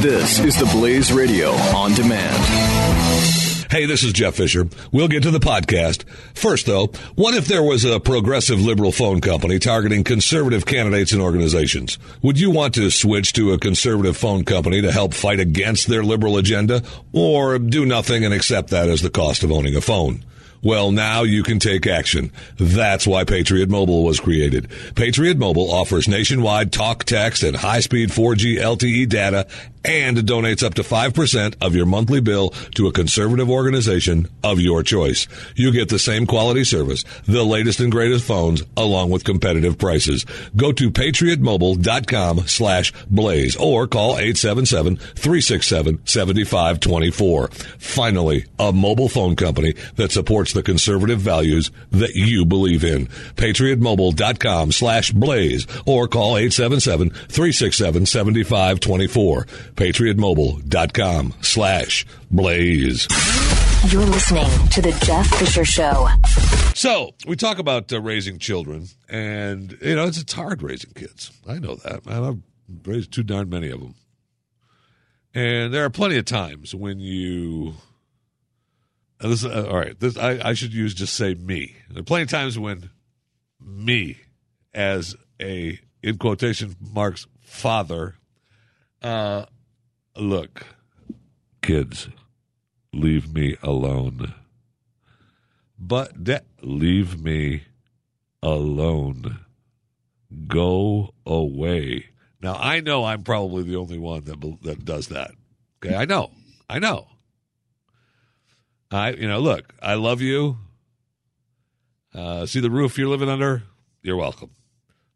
This is the Blaze Radio on demand. Hey, this is Jeff Fisher. We'll get to the podcast. First, though, what if there was a progressive liberal phone company targeting conservative candidates and organizations? Would you want to switch to a conservative phone company to help fight against their liberal agenda, or do nothing and accept that as the cost of owning a phone? Well, now you can take action. That's why Patriot Mobile was created. Patriot Mobile offers nationwide talk, text, and high-speed 4G LTE data and donates up to 5% of your monthly bill to a conservative organization of your choice. You get the same quality service, the latest and greatest phones, along with competitive prices. Go to patriotmobile.com slash blaze or call 877-367-7524. Finally, a mobile phone company that supports the conservative values that you believe in. patriotmobile.com slash blaze or call 877-367-7524 patriotmobile.com slash blaze. You're listening to the Jeff Fisher Show. So we talk about uh, raising children, and you know it's, it's hard raising kids. I know that. Man, I've raised too darn many of them, and there are plenty of times when you. uh, This, uh, all right, this I, I should use just say me. There are plenty of times when me, as a in quotation marks father, uh, look, kids, leave me alone. But de- leave me alone. Go away. Now I know I'm probably the only one that that does that. Okay, I know. I know. I you know, look, I love you. Uh, see the roof you're living under? You're welcome.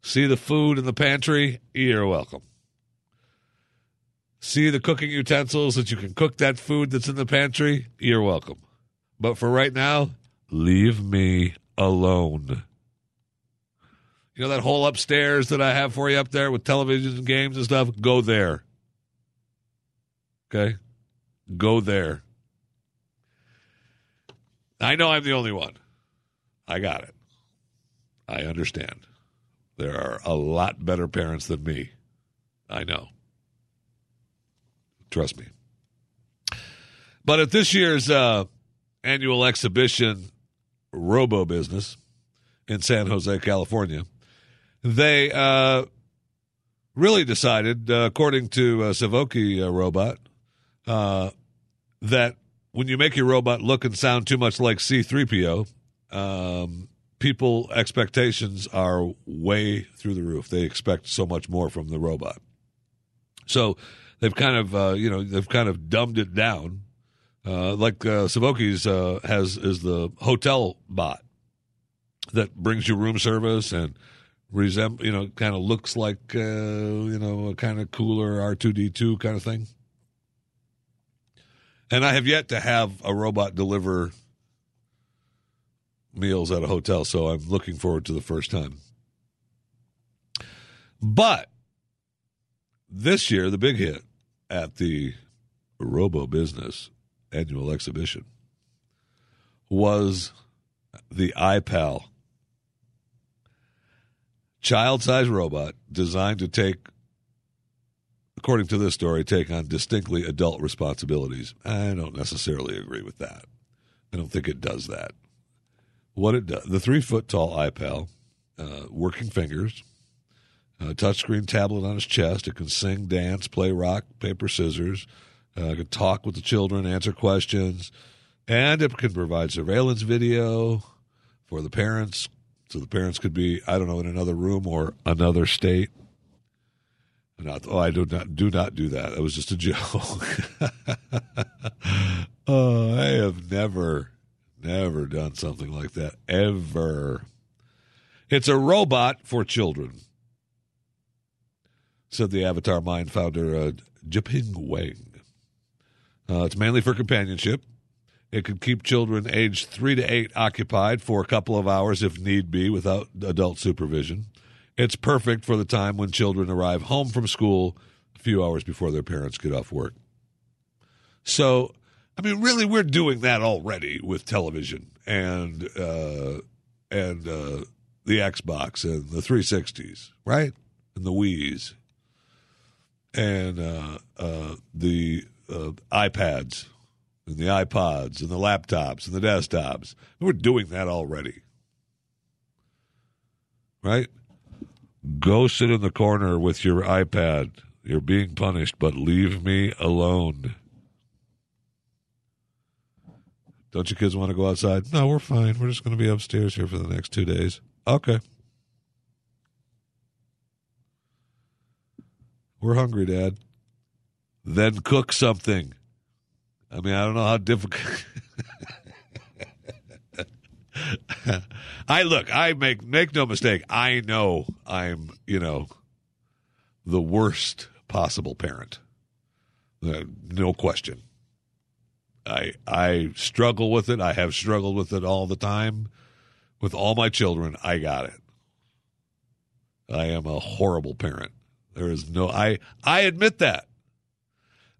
See the food in the pantry? You're welcome. See the cooking utensils that you can cook that food that's in the pantry? You're welcome. But for right now, leave me alone. You know that whole upstairs that I have for you up there with televisions and games and stuff? Go there. Okay? Go there. I know I'm the only one. I got it. I understand. There are a lot better parents than me. I know. Trust me. But at this year's uh, annual exhibition, RoboBusiness in San Jose, California, they uh, really decided, uh, according to uh, Savioke uh, Robot, uh, that when you make your robot look and sound too much like C3PO, um, people expectations are way through the roof. They expect so much more from the robot. So they've kind of uh, you know they've kind of dumbed it down. Uh, like uh, Savioke's uh, has is the hotel bot that brings you room service and resemble you know kind of looks like uh, you know a kind of cooler R two D two kind of thing. And I have yet to have a robot deliver meals at a hotel, so I'm looking forward to the first time. But this year, the big hit at the RoboBusiness annual exhibition was the iPal child sized robot designed to take, according to this story, take on distinctly adult responsibilities. I don't necessarily agree with that. I don't think it does that. What it does, the three foot tall iPal, uh, working fingers, a touchscreen tablet on his chest. It can sing, dance, play rock, paper, scissors. Uh, it can talk with the children, answer questions, and it can provide surveillance video for the parents, so the parents could be, I don't know, in another room or another state. Not, oh, I do not do not do that. That was just a joke. oh, I have never, never done something like that ever. It's a robot for children said the AvatarMind founder, uh, Jiping Wang. Uh, it's mainly for companionship. It can keep children aged three to eight occupied for a couple of hours if need be without adult supervision. It's perfect for the time when children arrive home from school a few hours before their parents get off work. So, I mean, really, we're doing that already with television and uh, and uh, the Xbox and the 360s, right? And the Wii's. And uh, uh, the uh, iPads and the iPods and the laptops and the desktops. We're doing that already. Right? Go sit in the corner with your iPad. You're being punished, but leave me alone. Don't you kids want to go outside? No, we're fine. We're just going to be upstairs here for the next two days. Okay. We're hungry, Dad. Then cook something. I mean, I don't know how difficult. I look, I make make no mistake. I know I'm, you know, the worst possible parent. Uh, no question. I I struggle with it. I have struggled with it all the time. With all my children, I got it. I am a horrible parent. There is no I I admit that.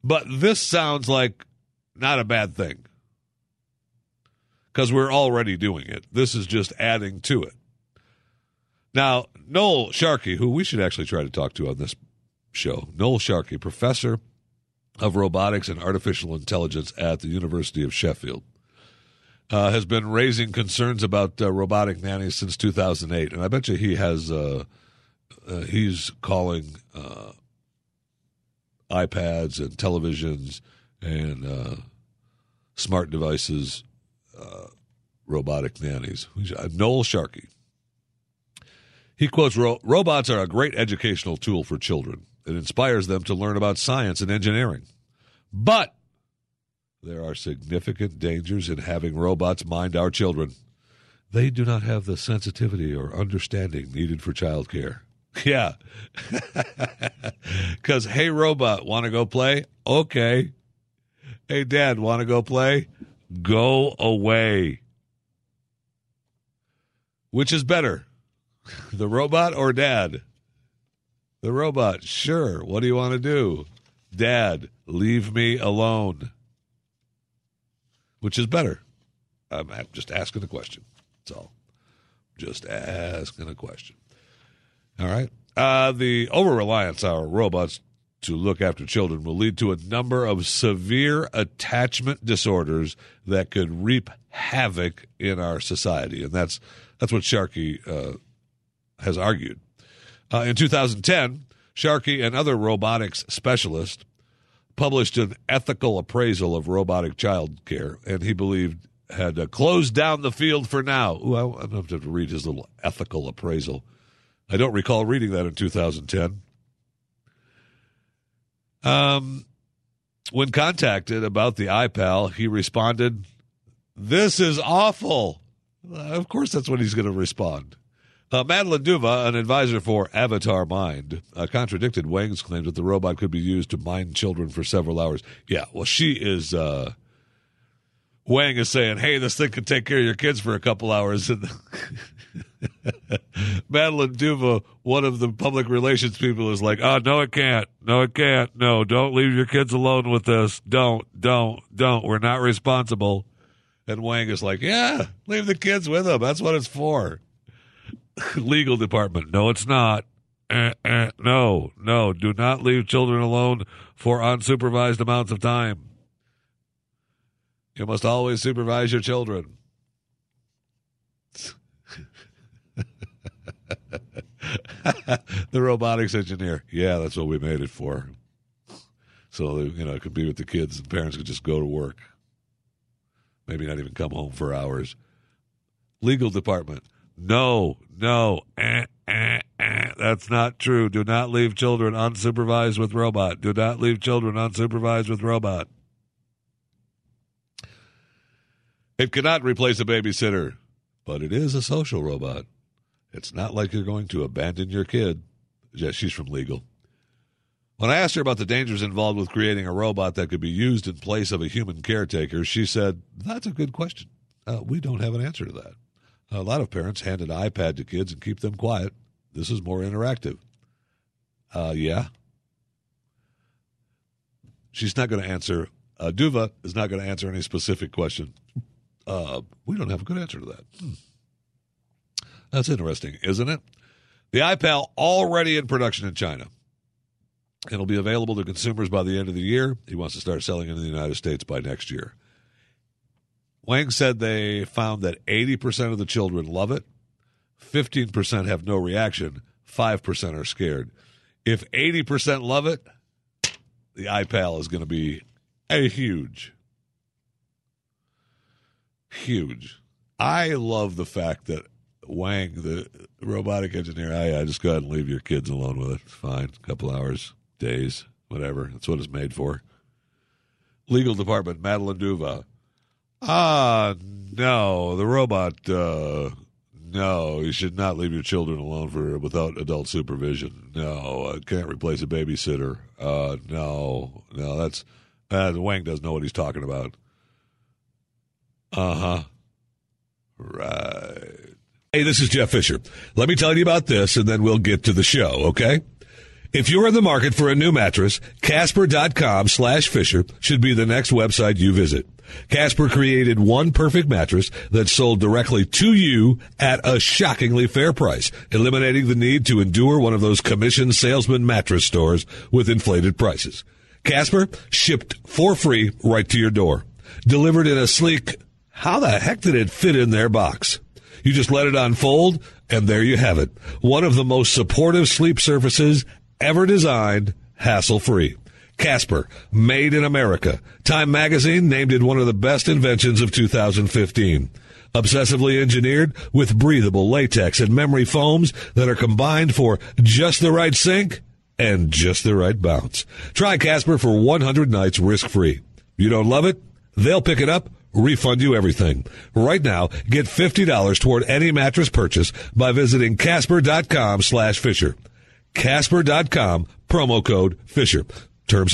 But this sounds like not a bad thing. Cuz we're already doing it. This is just adding to it. Now, Noel Sharkey, who we should actually try to talk to on this show, Noel Sharkey, professor of robotics and artificial intelligence at the University of Sheffield, uh, has been raising concerns about uh, robotic nannies since 2008, and I bet you he has. Uh, uh he's calling uh, iPads and televisions and uh, smart devices robotic nannies. Noel Sharkey. He quotes Robots are a great educational tool for children. It inspires them to learn about science and engineering. But there are significant dangers in having robots mind our children. They do not have the sensitivity or understanding needed for childcare. Yeah. Because, hey, robot, want to go play? Okay. Hey, dad, want to go play? Go away. Which is better, the robot or dad? The robot, sure. What do you want to do? Dad, leave me alone. Which is better? I'm just asking a question. That's all. Just asking a question. All right. Uh, the over reliance on robots to look after children will lead to a number of severe attachment disorders that could reap havoc in our society, and that's that's what Sharkey uh, has argued. Uh, in 2010, Sharkey and other robotics specialists published an ethical appraisal of robotic child care, and he believed had uh, closed down the field for now. Ooh, I, I have to read his little ethical appraisal. I don't recall reading that in 2010. Um, when contacted about the iPal, he responded, This is awful. Uh, of course, that's what he's going to respond. Uh, Madeline Duva, an advisor for AvatarMind, uh, contradicted Wang's claim that the robot could be used to mind children for several hours. Yeah, well, she is. Uh, Wang is saying, "Hey, this thing could take care of your kids for a couple hours." Madeline Duva, one of the public relations people, is like, "Oh, no, it can't. No, it can't. No, don't leave your kids alone with this. Don't, don't, don't. We're not responsible." And Wang is like, "Yeah, leave the kids with them. That's what it's for." legal department. No, it's not. Eh, eh, no, no. Do not leave children alone for unsupervised amounts of time. You must always supervise your children. the robotics engineer. Yeah, that's what we made it for. So, you know, it could be with the kids and parents could just go to work. Maybe not even come home for hours. Legal department. No, no, eh, eh, eh. that's not true. Do not leave children unsupervised with robot. Do not leave children unsupervised with robot. It cannot replace a babysitter, but it is a social robot. It's not like you're going to abandon your kid. Yeah, She's from legal. When I asked her about the dangers involved with creating a robot that could be used in place of a human caretaker, she said, That's a good question. Uh, we don't have an answer to that. A lot of parents hand an iPad to kids and keep them quiet. This is more interactive. Uh, yeah. She's not going to answer. Uh, Duva is not going to answer any specific question. Uh, we don't have a good answer to that. Hmm. That's interesting, isn't it? The iPal already in production in China. It'll be available to consumers by the end of the year. He wants to start selling it in the United States by next year. Wang said they found that 80% of the children love it, 15% have no reaction, 5% are scared. If 80% love it, the iPal is going to be a huge, huge. I love the fact that Wang, the robotic engineer, I, I just go ahead and leave your kids alone with it. It's fine. A couple hours, days, whatever. That's what it's made for. Legal department, Madeline Duva. Ah, no, the robot. Uh, no, you should not leave your children alone for without adult supervision. No, I can't replace a babysitter. Uh, no, no, that's uh, Wang doesn't know what he's talking about. Uh huh. Right. Hey, this is Jeff Fisher. Let me tell you about this, and then we'll get to the show. Okay. If you're in the market for a new mattress, Casper.com slash Fisher should be the next website you visit. Casper created one perfect mattress that sold directly to you at a shockingly fair price, eliminating the need to endure one of those commission salesman mattress stores with inflated prices. Casper shipped for free right to your door, delivered in a sleek, how the heck did it fit in their box? You just let it unfold, and there you have it. One of the most supportive sleep surfaces ever designed, hassle free. Casper, made in America. Time magazine named it one of the best inventions of 2015. Obsessively engineered with breathable latex and memory foams that are combined for just the right sink and just the right bounce. Try Casper for 100 nights risk free. You don't love it? They'll pick it up, refund you everything. Right now, get $50 toward any mattress purchase by visiting casper.com slash Fisher. Casper.com, promo code Fisher. Terms